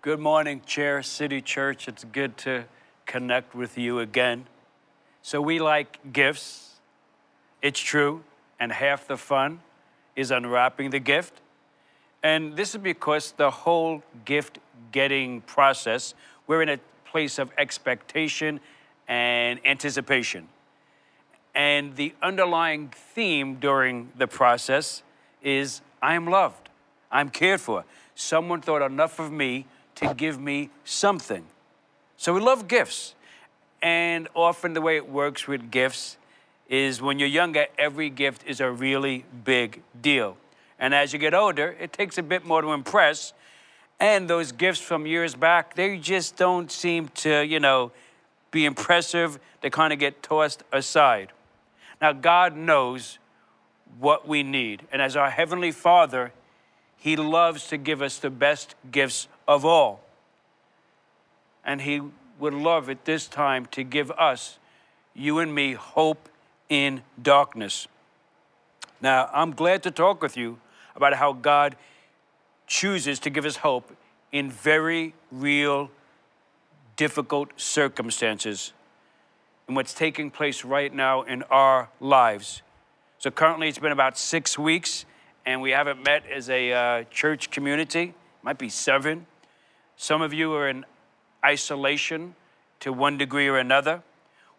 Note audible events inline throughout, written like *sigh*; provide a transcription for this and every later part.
Good morning, Chair City Church. It's good to connect with you again. So, we like gifts. It's true. And half the fun is unwrapping the gift. And this is because the whole gift getting process, we're in a place of expectation and anticipation. And the underlying theme during the process is I am loved, I'm cared for. Someone thought enough of me to give me something. So we love gifts. And often the way it works with gifts is when you're younger, every gift is a really big deal. And as you get older, it takes a bit more to impress. And those gifts from years back, they just don't seem to, you know, be impressive. They kind of get tossed aside. Now, God knows what we need. And as our Heavenly Father, He loves to give us the best gifts of all. And He would love at this time to give us, you and me, hope in darkness. Now, I'm glad to talk with you about how God chooses to give us hope in very real, difficult circumstances and what's taking place right now in our lives. So, currently, it's been about six weeks, and we haven't met as a uh, church community, might be seven. Some of you are in isolation to one degree or another.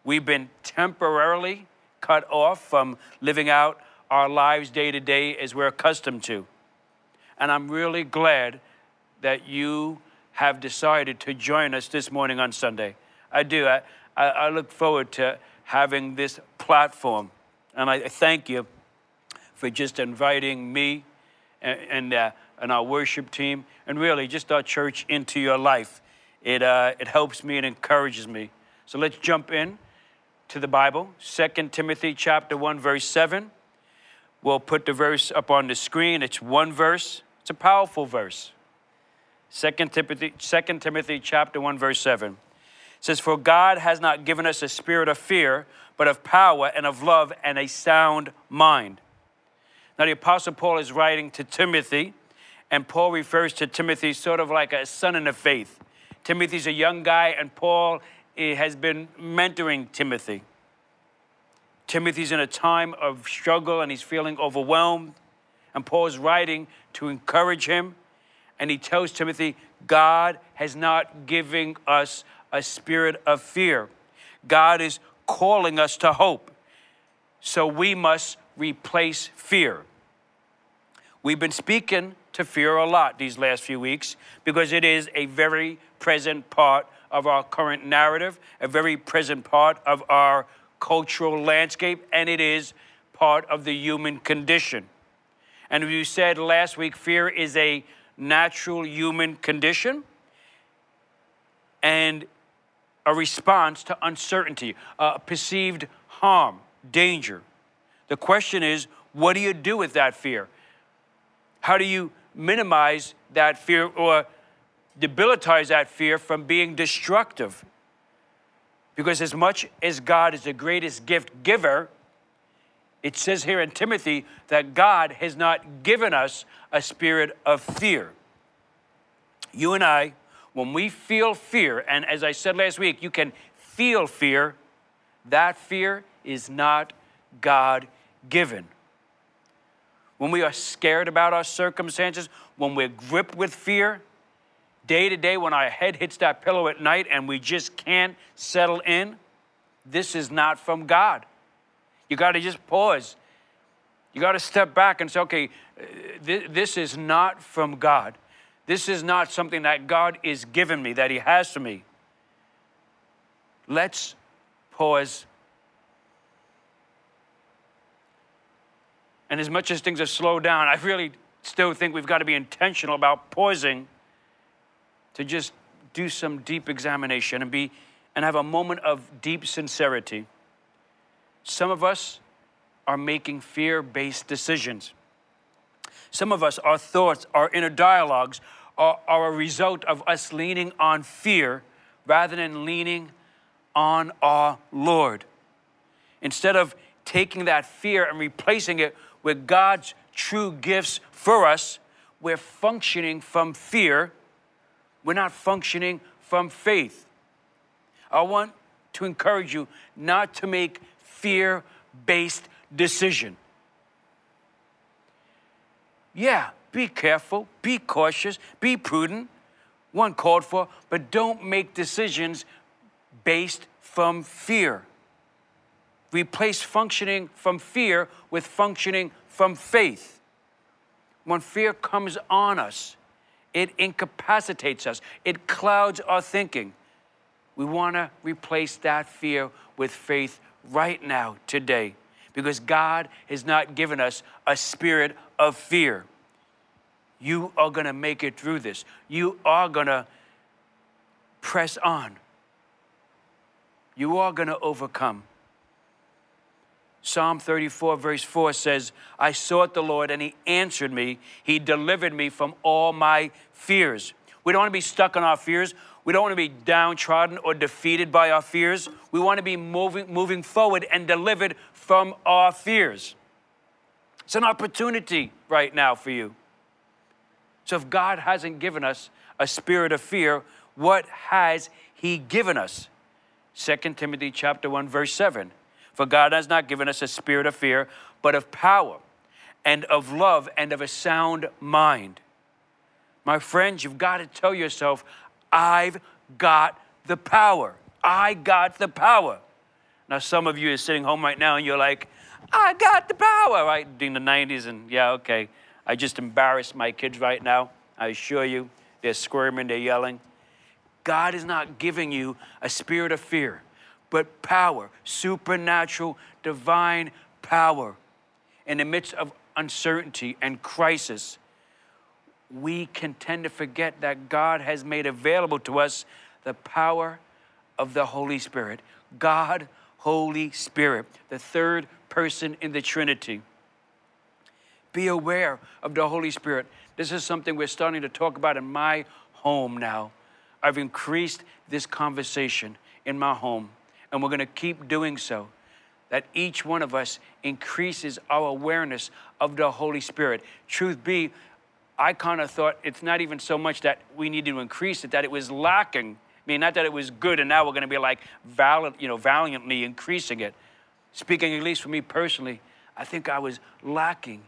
We've been temporarily cut off from living out our lives day to day as we're accustomed to. And I'm really glad that you have decided to join us this morning on Sunday. I do. I, I, I look forward to having this platform. And I thank you for just inviting me and, and, uh, and our worship team and really just our church into your life. It, uh, it helps me and encourages me. So let's jump in to the Bible. 2 Timothy chapter 1, verse 7. We'll put the verse up on the screen. It's one verse. It's a powerful verse. 2 Timothy, 2 Timothy chapter 1, verse 7 says, For God has not given us a spirit of fear, but of power and of love and a sound mind. Now, the Apostle Paul is writing to Timothy, and Paul refers to Timothy sort of like a son in the faith. Timothy's a young guy, and Paul eh, has been mentoring Timothy. Timothy's in a time of struggle and he's feeling overwhelmed. And Paul's writing to encourage him. And he tells Timothy, God has not given us a spirit of fear. God is calling us to hope. So we must replace fear. We've been speaking to fear a lot these last few weeks because it is a very present part of our current narrative, a very present part of our cultural landscape, and it is part of the human condition. And you said last week, fear is a natural human condition and a response to uncertainty, uh, perceived harm, danger. The question is, what do you do with that fear? How do you minimize that fear or debilitize that fear from being destructive? Because as much as God is the greatest gift giver, it says here in Timothy that God has not given us a spirit of fear. You and I, when we feel fear, and as I said last week, you can feel fear, that fear is not God given. When we are scared about our circumstances, when we're gripped with fear, day to day, when our head hits that pillow at night and we just can't settle in, this is not from God. You got to just pause. You got to step back and say, okay, uh, this is not from God. This is not something that God is giving me, that He has for me. Let's pause. And as much as things have slowed down, I really still think we've got to be intentional about pausing to just do some deep examination and be and have a moment of deep sincerity. Some of us are making fear-based decisions. Some of us, our thoughts, our inner dialogues are, are a result of us leaning on fear rather than leaning on our Lord. Instead of taking that fear and replacing it with God's true gifts for us, we're functioning from fear We're not functioning from faith. I want to encourage you not to make fear based decision. Yeah, be careful, be cautious, be prudent, one called for, but don't make decisions based from fear. Replace functioning from fear with functioning from faith. When fear comes on us, it incapacitates us, it clouds our thinking. We want to replace that fear with faith right now, today, because God has not given us a spirit of fear. You are going to make it through this. You are going to press on. You are going to overcome. Psalm 34, verse 4 says, I sought the Lord and he answered me. He delivered me from all my fears. We don't want to be stuck on our fears. We don't want to be downtrodden or defeated by our fears. We want to be moving, moving forward and delivered from our fears. It's an opportunity right now for you. So if God hasn't given us a spirit of fear, what has he given us? 2 Timothy chapter 1 verse 7. For God has not given us a spirit of fear, but of power and of love and of a sound mind. My friends, you've got to tell yourself, I've got the power. I got the power. Now, some of you are sitting home right now and you're like, I got the power, right? In the 90s, and yeah, okay. I just embarrassed my kids right now. I assure you, they're squirming, they're yelling. God is not giving you a spirit of fear, but power, supernatural, divine power. In the midst of uncertainty and crisis, we can tend to forget that God has made available to us the power of the Holy Spirit. God, Holy Spirit, the third person in the Trinity. Be aware of the Holy Spirit. This is something we're starting to talk about in my home now. I've increased this conversation in my home, and we're going to keep doing so. That each one of us increases our awareness of the Holy Spirit. Truth be, I kind of thought it's not even so much that we needed to increase it, that it was lacking. I mean, not that it was good, and now we're going to be like valiant, you know, valiantly increasing it. Speaking at least for me personally, I think I was lacking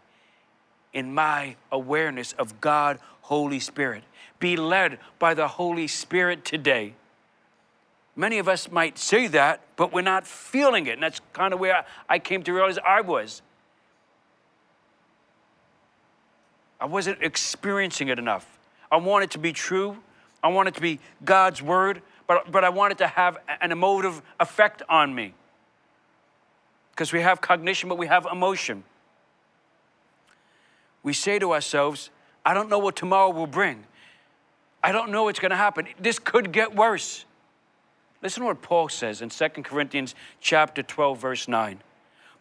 in my awareness of God, Holy Spirit. Be led by the Holy Spirit today. Many of us might say that, but we're not feeling it. And that's kind of where I came to realize I was. I wasn't experiencing it enough. I want it to be true. I want it to be God's word, but, but I want it to have an emotive effect on me. Because we have cognition, but we have emotion. We say to ourselves, I don't know what tomorrow will bring. I don't know what's going to happen. This could get worse. Listen to what Paul says in 2 Corinthians chapter 12 verse 9.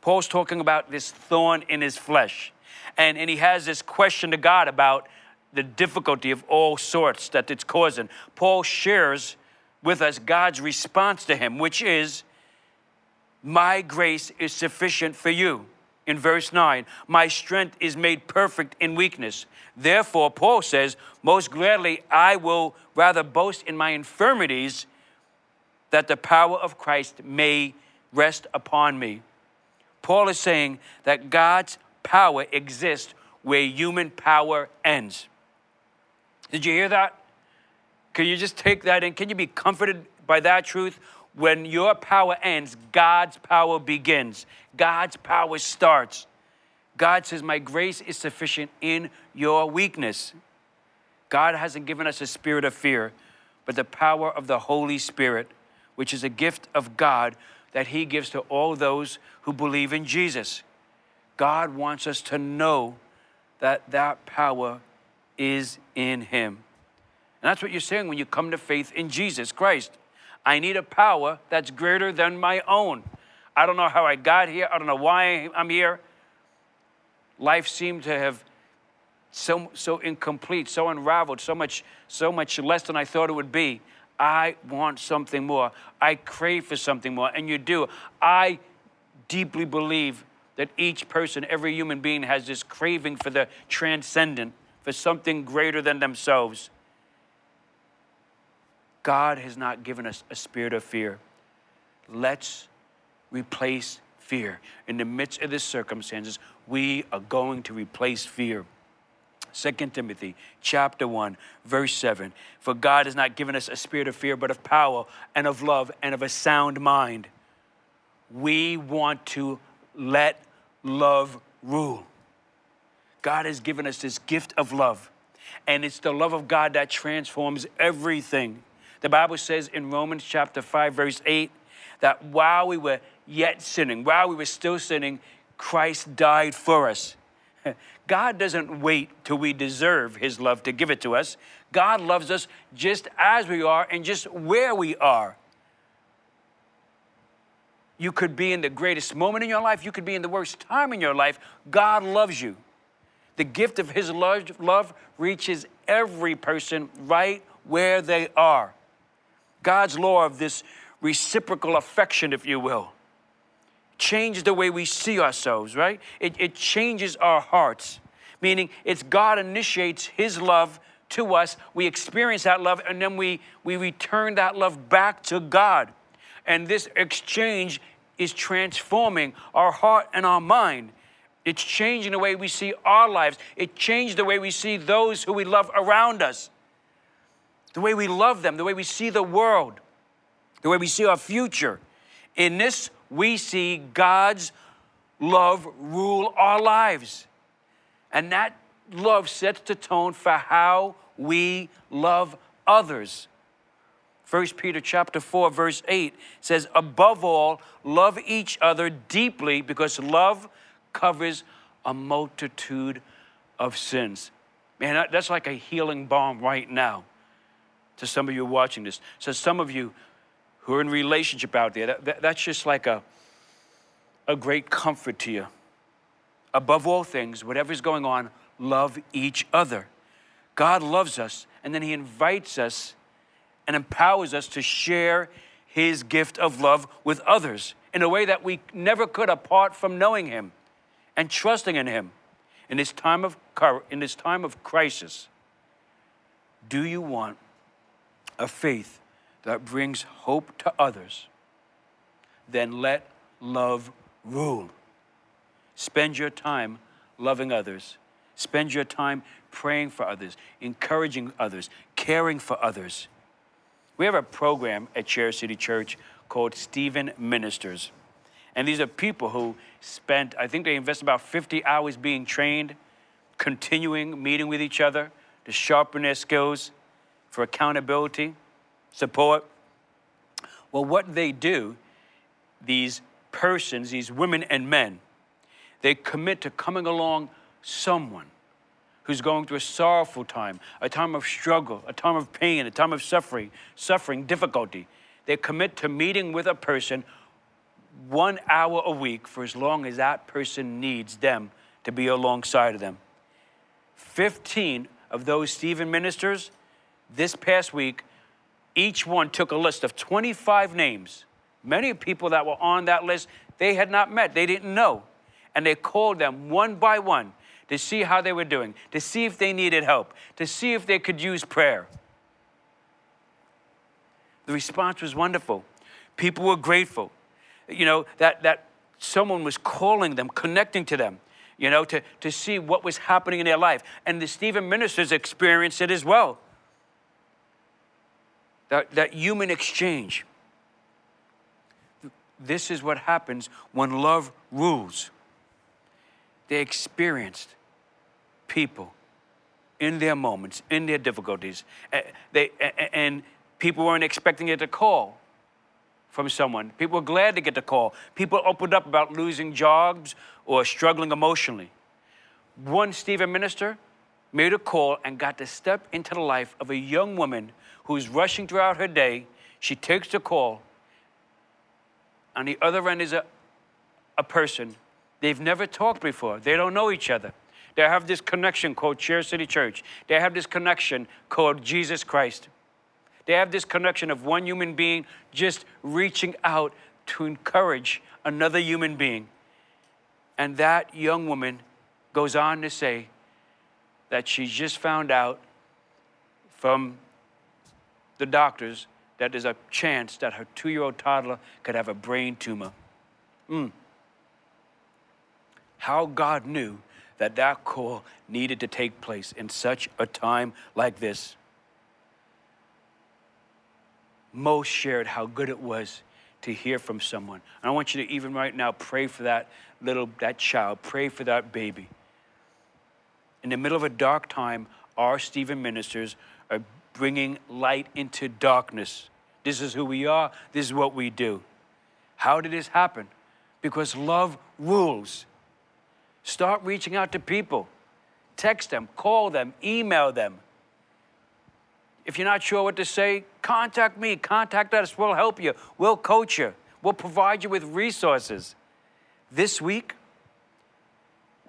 Paul's talking about this thorn in his flesh. And, and he has this question to God about the difficulty of all sorts that it's causing. Paul shares with us God's response to him, which is, My grace is sufficient for you. In verse 9, my strength is made perfect in weakness. Therefore, Paul says, Most gladly I will rather boast in my infirmities that the power of Christ may rest upon me. Paul is saying that God's power exists where human power ends. Did you hear that? Can you just take that in? Can you be comforted by that truth? When your power ends, God's power begins. God's power starts. God says, My grace is sufficient in your weakness. God hasn't given us a spirit of fear, but the power of the Holy Spirit, which is a gift of God that He gives to all those who believe in Jesus. God wants us to know that that power is in Him. And that's what you're saying when you come to faith in Jesus Christ. I need a power that's greater than my own. I don't know how I got here. I don't know why I'm here. Life seemed to have so so incomplete, so unraveled, so much so much less than I thought it would be. I want something more. I crave for something more, and you do. I deeply believe that each person, every human being, has this craving for the transcendent, for something greater than themselves. God has not given us a spirit of fear. Let's replace fear. In the midst of the circumstances, we are going to replace fear. 2 Timothy chapter 1 verse 7 For God has not given us a spirit of fear but of power and of love and of a sound mind. We want to let love rule. God has given us this gift of love, and it's the love of God that transforms everything. The Bible says in Romans chapter 5 verse 8 that while we were yet sinning, while we were still sinning, Christ died for us. *laughs* God doesn't wait till we deserve His love to give it to us. God loves us just as we are and just where we are. You could be in the greatest moment in your life, you could be in the worst time in your life. God loves you. The gift of His love reaches every person right where they are. God's law of this reciprocal affection, if you will, changes the way we see ourselves, right? It, it changes our hearts, meaning it's God initiates His love to us. We experience that love, and then we, we return that love back to God. And this exchange is transforming our heart and our mind. It's changing the way we see our lives. It changed the way we see those who we love around us, the way we love them, the way we see the world, the way we see our future. In this we see God's love rule our lives. And that love sets the tone for how we love others. 1 Peter chapter 4 verse 8 says above all love each other deeply because love covers a multitude of sins. Man, that's like a healing balm right now to some of you watching this. So some of you who are in relationship out there, that, that, that's just like a, a great comfort to you. Above all things, whatever's going on, love each other. God loves us, and then He invites us and empowers us to share His gift of love with others in a way that we never could apart from knowing Him and trusting in Him. In this time of, in this time of crisis, do you want a faith that brings hope to others, then let love rule. Spend your time loving others. Spend your time praying for others, encouraging others, caring for others. We have a program at Chair City Church called Stephen Ministers. And these are people who spent, I think they invest about 50 hours being trained, continuing meeting with each other to sharpen their skills for accountability support. Well, what they do, these persons, these women and men, they commit to coming along someone who's going through a sorrowful time, a time of struggle, a time of pain, a time of suffering, suffering, difficulty. They commit to meeting with a person one hour a week for as long as that person needs them to be alongside of them. 15 of those Stephen ministers this past week each one took a list of 25 names. Many people that were on that list, they had not met, they didn't know. And they called them one by one to see how they were doing, to see if they needed help, to see if they could use prayer. The response was wonderful. People were grateful. You know, that, that someone was calling them, connecting to them, you know, to, to see what was happening in their life. And the Stephen ministers experienced it as well that, that human exchange. This is what happens when love rules. They experienced people in their moments, in their difficulties. They, and people weren't expecting it to call from someone. People were glad to get the call. People opened up about losing jobs or struggling emotionally. One Stephen minister made a call and got to step into the life of a young woman who's rushing throughout her day. She takes the call. On the other end is a, a person they've never talked before. They don't know each other. They have this connection called Chair City Church. They have this connection called Jesus Christ. They have this connection of one human being just reaching out to encourage another human being. And that young woman goes on to say that she just found out from the doctors that there's a chance that her two year old toddler could have a brain tumor. Mm. How God knew that that call needed to take place in such a time like this. Most shared how good it was to hear from someone. And I want you to even right now pray for that little that child, pray for that baby. In the middle of a dark time, our Stephen ministers are bringing light into darkness. This is who we are, this is what we do. How did this happen? Because love rules. Start reaching out to people. Text them, call them, email them. If you're not sure what to say, contact me, contact us. We'll help you, we'll coach you, we'll provide you with resources. This week,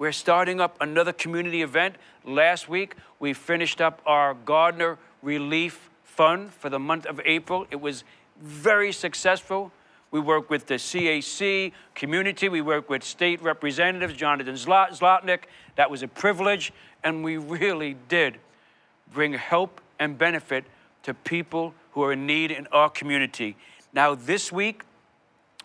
we're starting up another community event. Last week, we finished up our Gardner Relief Fund for the month of April. It was very successful. We work with the CAC community. We work with state representatives, Jonathan Zlotnik. That was a privilege. And we really did bring help and benefit to people who are in need in our community. Now, this week,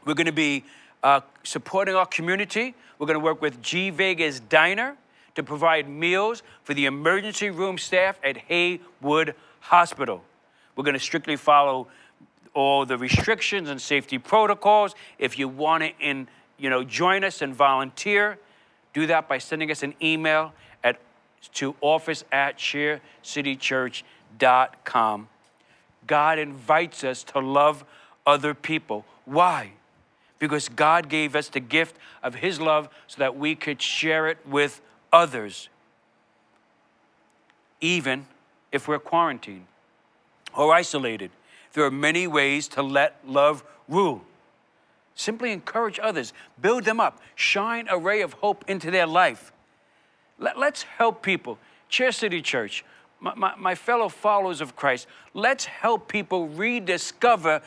we're going to be uh, supporting our community. We're going to work with G Vegas Diner to provide meals for the emergency room staff at Heywood Hospital. We're going to strictly follow all the restrictions and safety protocols. If you want to in, you know, join us and volunteer, do that by sending us an email at to office at chaircitychurch.com. God invites us to love other people. Why? Because God gave us the gift of His love so that we could share it with others, even if we're quarantined or isolated. There are many ways to let love rule. Simply encourage others, build them up, shine a ray of hope into their life. Let, us help people. Chair City Church, my, my, my fellow followers of Christ, let's help people rediscover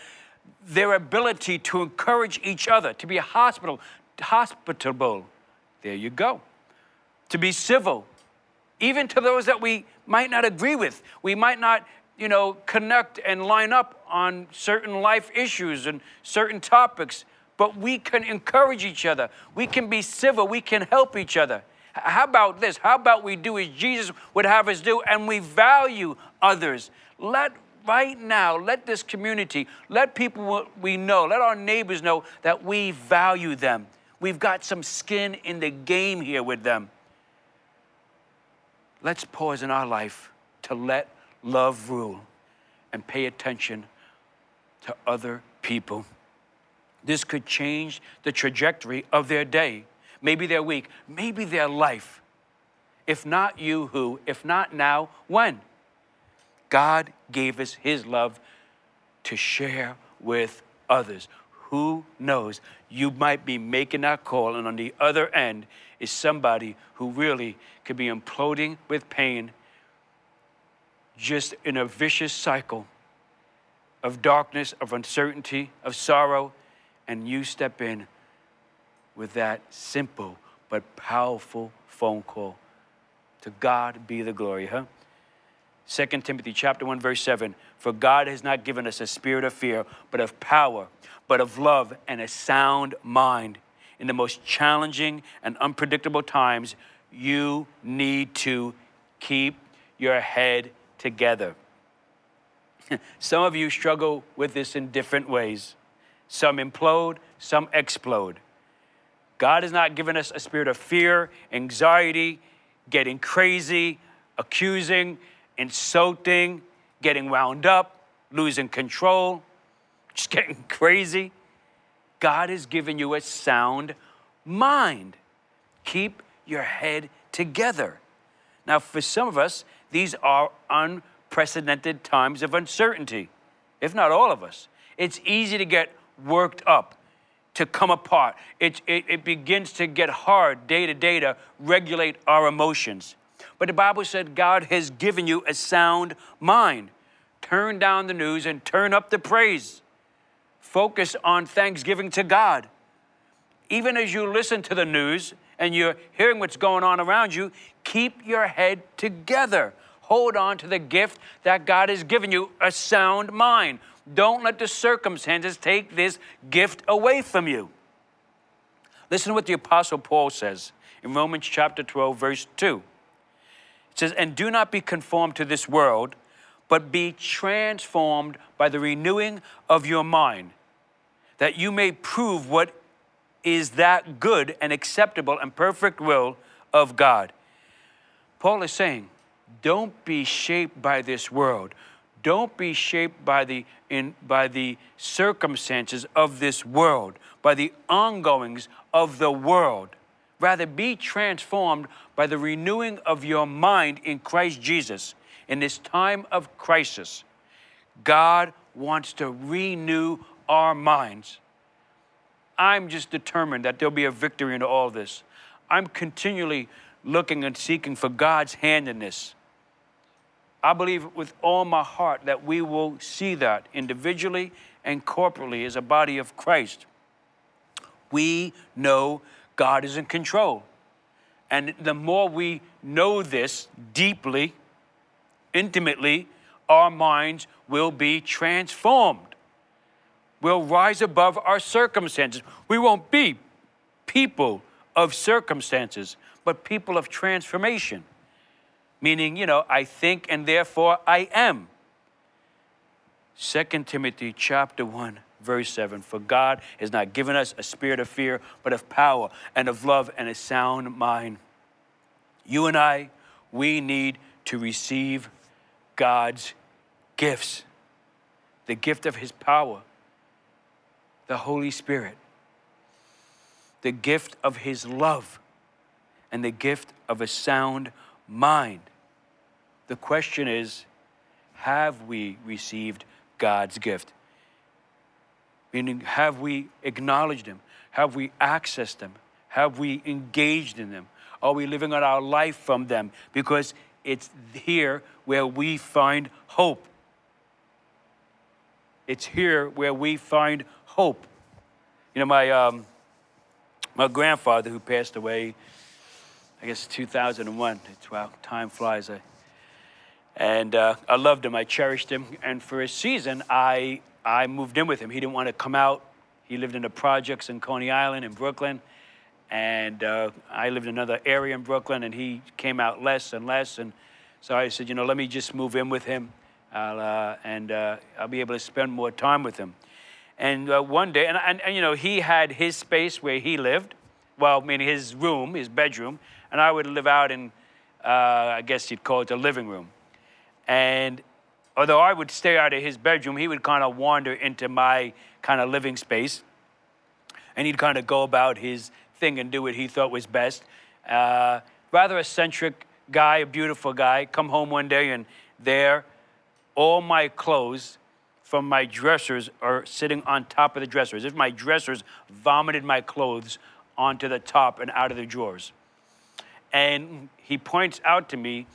their ability to encourage each other, to be hospital, hospitable. There you go. To be civil, even to those that we might not agree with. We might not you know, connect and line up on certain life issues and certain topics, but we can encourage each other. We can be civil. We can help each other. How about this? How about we do as Jesus would have us do and we value others? Let right now, let this community, let people we know, let our neighbors know that we value them. We've got some skin in the game here with them. Let's pause in our life to let love rule, and pay attention to other people. This could change the trajectory of their day, maybe their week, maybe their life. If not you, who? If not now, when? God gave us His love to share with others. Who knows? You might be making that call, and on the other end is somebody who really could be imploding with pain just in a vicious cycle of darkness, of uncertainty, of sorrow, and you step in with that simple but powerful phone call. To God be the glory, huh? 2 Timothy chapter 1 verse 7 for God has not given us a spirit of fear but of power but of love and a sound mind in the most challenging and unpredictable times you need to keep your head together. *laughs* some of you struggle with this in different ways. Some implode, some explode. God has not given us a spirit of fear, anxiety, getting crazy, accusing, insulting, getting wound up, losing control, just *laughs* getting crazy. God has given you a sound mind. Keep your head together. Now, for some of us, these are unprecedented times of uncertainty, if not all of us. It's easy to get worked up, to come apart. It, it, it begins to get hard day to day to regulate our emotions. But the Bible said God has given you a sound mind. Turn down the news and turn up the praise. Focus on thanksgiving to God. Even as you listen to the news and you're hearing what's going on around you, keep your head together Hold on to the gift that God has given you a sound mind. Don't let the circumstances take this gift away from you. Listen to what the Apostle Paul says in Romans chapter 12, verse 2. It says, And do not be conformed to this world, but be transformed by the renewing of your mind, that you may prove what is that good and acceptable and perfect will of God. Paul is saying, don't be shaped by this world. Don't be shaped by the, in, by the circumstances of this world, by the ongoings of the world. Rather, be transformed by the renewing of your mind in Christ Jesus in this time of crisis. God wants to renew our minds. I'm just determined that there'll be a victory in all this. I'm continually looking and seeking for God's hand in this. I believe with all my heart that we will see that individually and corporately as a body of Christ. We know God is in control. And the more we know this deeply, intimately, our minds will be transformed. We'll rise above our circumstances. We won't be people of circumstances, but people of transformation. Meaning, you know, I think and therefore I am. 2 Timothy chapter 1 verse 7 for God has not given us a spirit of fear but of power and of love and a sound mind. You and I we need to receive God's gifts. The gift of his power, the Holy Spirit, the gift of His love, and the gift of a sound mind. The question is have we received God's gift? Meaning, have we acknowledged Him? Have we accessed Him? Have we engaged in them? Are we living out our life from them? Because it's here where we find hope. It's here where we find hope. You know, my, um, my grandfather, who passed away, I guess 2001, it's, wow, time flies. I, and uh, I loved him, I cherished him. And for a season, I, I moved in with him. He didn't want to come out. He lived in the projects in Coney Island in Brooklyn. And uh, I lived in another area in Brooklyn, and he came out less and less. And so I said, you know, let me just move in with him, uh, and uh, I'll be able to spend more time with him. And uh, one day, and, and, and, you know, he had his space where he lived, well, I mean, his room, his bedroom, and I would live out in, uh, I guess you'd call it the living room. And although I would stay out of his bedroom, he would kind of wander into my kind of living space. And he'd kind of go about his thing and do what he thought was best. Uh, rather eccentric guy, a beautiful guy. Come home one day, and there, all my clothes from my dressers are sitting on top of the dressers. If my dressers vomited my clothes onto the top and out of the drawers. And he points out to me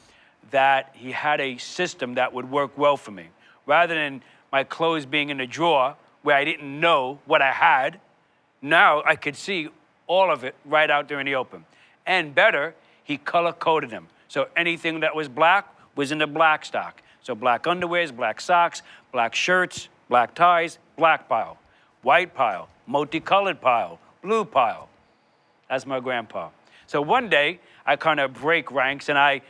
that he had a system that would work well for me. Rather than my clothes being in a drawer where I didn't know what I had, now I could see all of it right out there in the open. And better, he color coded them. So anything that was black was in the black stock. So black underwears, black socks, black shirts, black ties, black pile, white pile, multicolored pile, blue pile. That's my grandpa. So one day I kind of break ranks and I,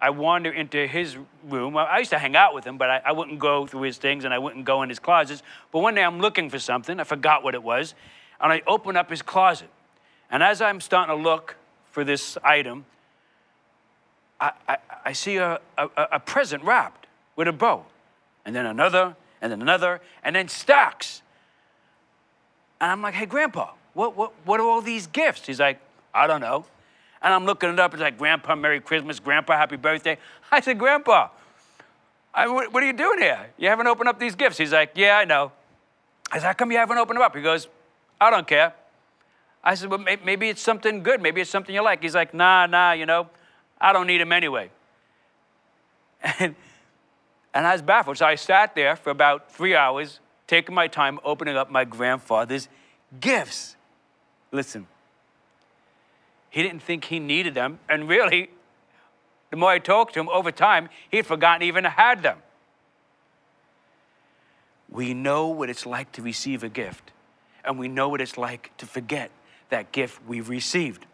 I wander into his room. I used to hang out with him, but I, I wouldn't go through his things and I wouldn't go in his closets. But one day I'm looking for something. I forgot what it was. And I open up his closet. And as I'm starting to look for this item, I, I, I see a, a, a present wrapped with a bow, and then another, and then another, and then stacks. And I'm like, hey, Grandpa, what, what, what are all these gifts? He's like, I don't know. And I'm looking it up. It's like, Grandpa, Merry Christmas, Grandpa, Happy Birthday. I said, Grandpa, I, what, what, are you doing here? You haven't opened up these gifts. He's like, Yeah, I know. I said, How come you haven't opened them up? He goes, I don't care. I said, Well, maybe it's something good. Maybe it's something you like. He's like, Nah, nah, you know, I don't need them anyway. *laughs* And and I was baffled. So I sat there for about three hours, taking my time opening up my grandfather's gifts. Listen, he didn't think he needed them. And really, the more I talked to him over time, he'd forgotten even had them. We know what it's like to receive a gift, and we know what it's like to forget that gift we've received.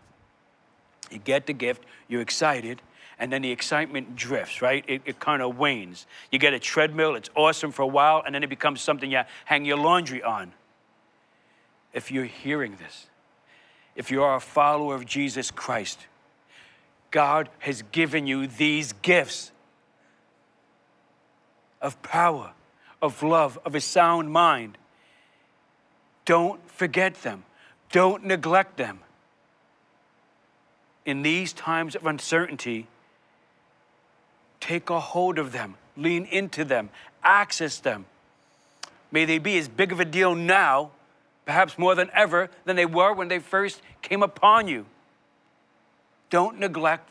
You get the gift, you're excited, and then the excitement drifts, right? It, it kind of wanes. You get a treadmill, it's awesome for a while, and then it becomes something you hang your laundry on. If you're hearing this, if you are a follower of Jesus Christ, God has given you these gifts of power, of love, of a sound mind. Don't forget them. Don't neglect them. In these times of uncertainty, take a hold of them, lean into them, access them. May they be as big of a deal now, perhaps more than ever, than they were when they first came upon you. Don't neglect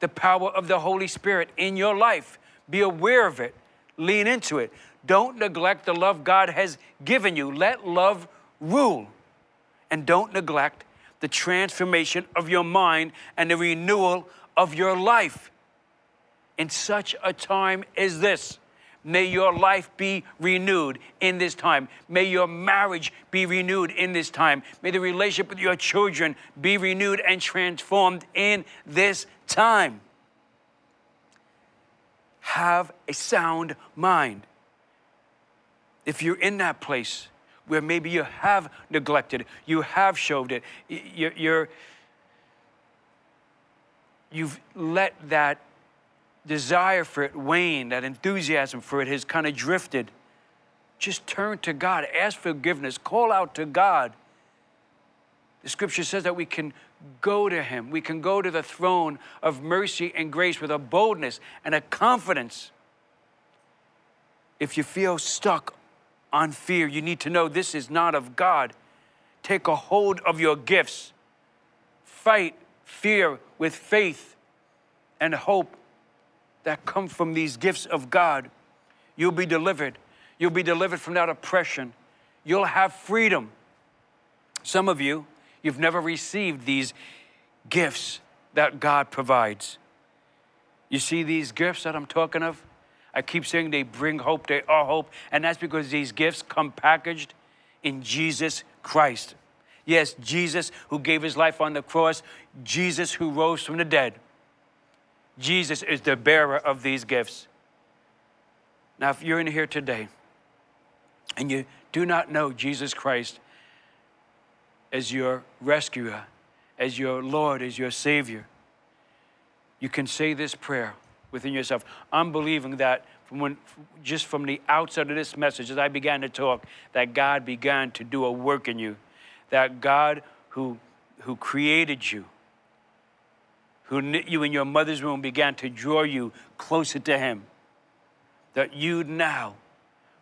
the power of the Holy Spirit in your life. Be aware of it, lean into it. Don't neglect the love God has given you. Let love rule. And don't neglect the transformation of your mind and the renewal of your life. In such a time as this, may your life be renewed in this time. May your marriage be renewed in this time. May the relationship with your children be renewed and transformed in this time. Have a sound mind. If you're in that place, where maybe you have neglected, you have shoved it, you're, you've let that desire for it wane, that enthusiasm for it has kind of drifted. Just turn to God, ask forgiveness, call out to God. The scripture says that we can go to Him, we can go to the throne of mercy and grace with a boldness and a confidence. If you feel stuck on fear. You need to know this is not of God. Take a hold of your gifts. Fight fear with faith and hope that come from these gifts of God. You'll be delivered. You'll be delivered from that oppression. You'll have freedom. Some of you, you've never received these gifts that God provides. You see these gifts that I'm talking of? I keep saying they bring hope, they are hope, and that's because these gifts come packaged in Jesus Christ. Yes, Jesus who gave his life on the cross, Jesus who rose from the dead. Jesus is the bearer of these gifts. Now, if you're in here today and you do not know Jesus Christ as your rescuer, as your Lord, as your Savior, you can say this prayer within yourself. I'm believing that from when, just from the outset of this message, as I began to talk, that God began to do a work in you. That God who, who created you, who knit you in your mother's womb, began to draw you closer to Him. That you now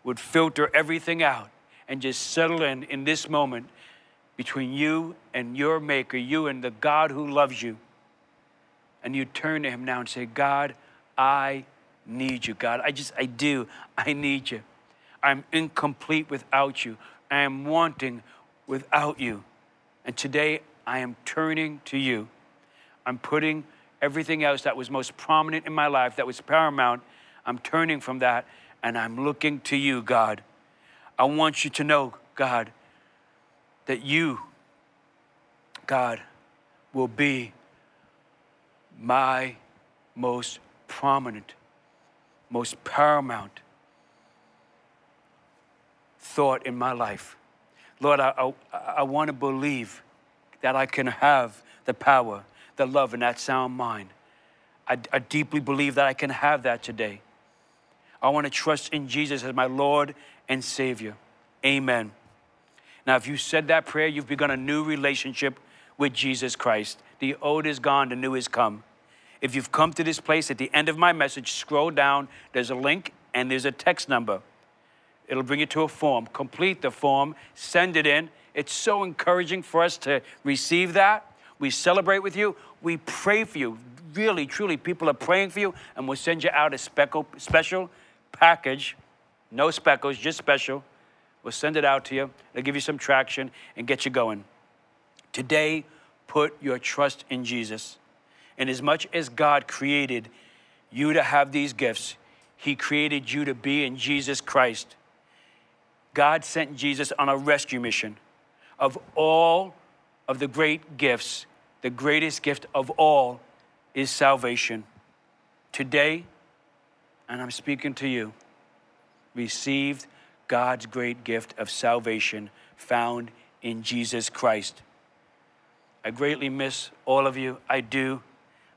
would filter everything out and just settle in in this moment between you and your Maker, you and the God who loves you. And you turn to Him now and say, God, I need you, God. I just, I do. I need you. I'm incomplete without you. I am wanting without you. And today I am turning to you. I'm putting everything else that was most prominent in my life, that was paramount, I'm turning from that and I'm looking to you, God. I want you to know, God, that you, God, will be my most prominent, most paramount thought in my life. Lord, I, I, I want to believe that I can have the power, the love, and that sound mind. I, I deeply believe that I can have that today. I want to trust in Jesus as my Lord and Savior. Amen. Now, if you said that prayer, you've begun a new relationship with Jesus Christ. The old is gone, the new is come. If you've come to this place at the end of my message, scroll down. There's a link and there's a text number. It'll bring you to a form. Complete the form, send it in. It's so encouraging for us to receive that. We celebrate with you. We pray for you. Really, truly, people are praying for you, and we'll send you out a speckle, special package. No speckles, just special. We'll send it out to you. It'll give you some traction and get you going. Today, put your trust in Jesus And as much as God created you to have these gifts, He created you to be in Jesus Christ. God sent Jesus on a rescue mission. Of all of the great gifts, the greatest gift of all is salvation. Today, and I'm speaking to you, received God's great gift of salvation found in Jesus Christ. I greatly miss all of you. I do.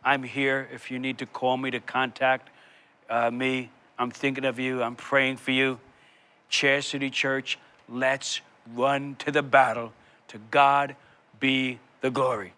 I'm here if you need to call me to contact uh, me. I'm thinking of you. I'm praying for you. Chair City Church, let's run to the battle. To God be the glory.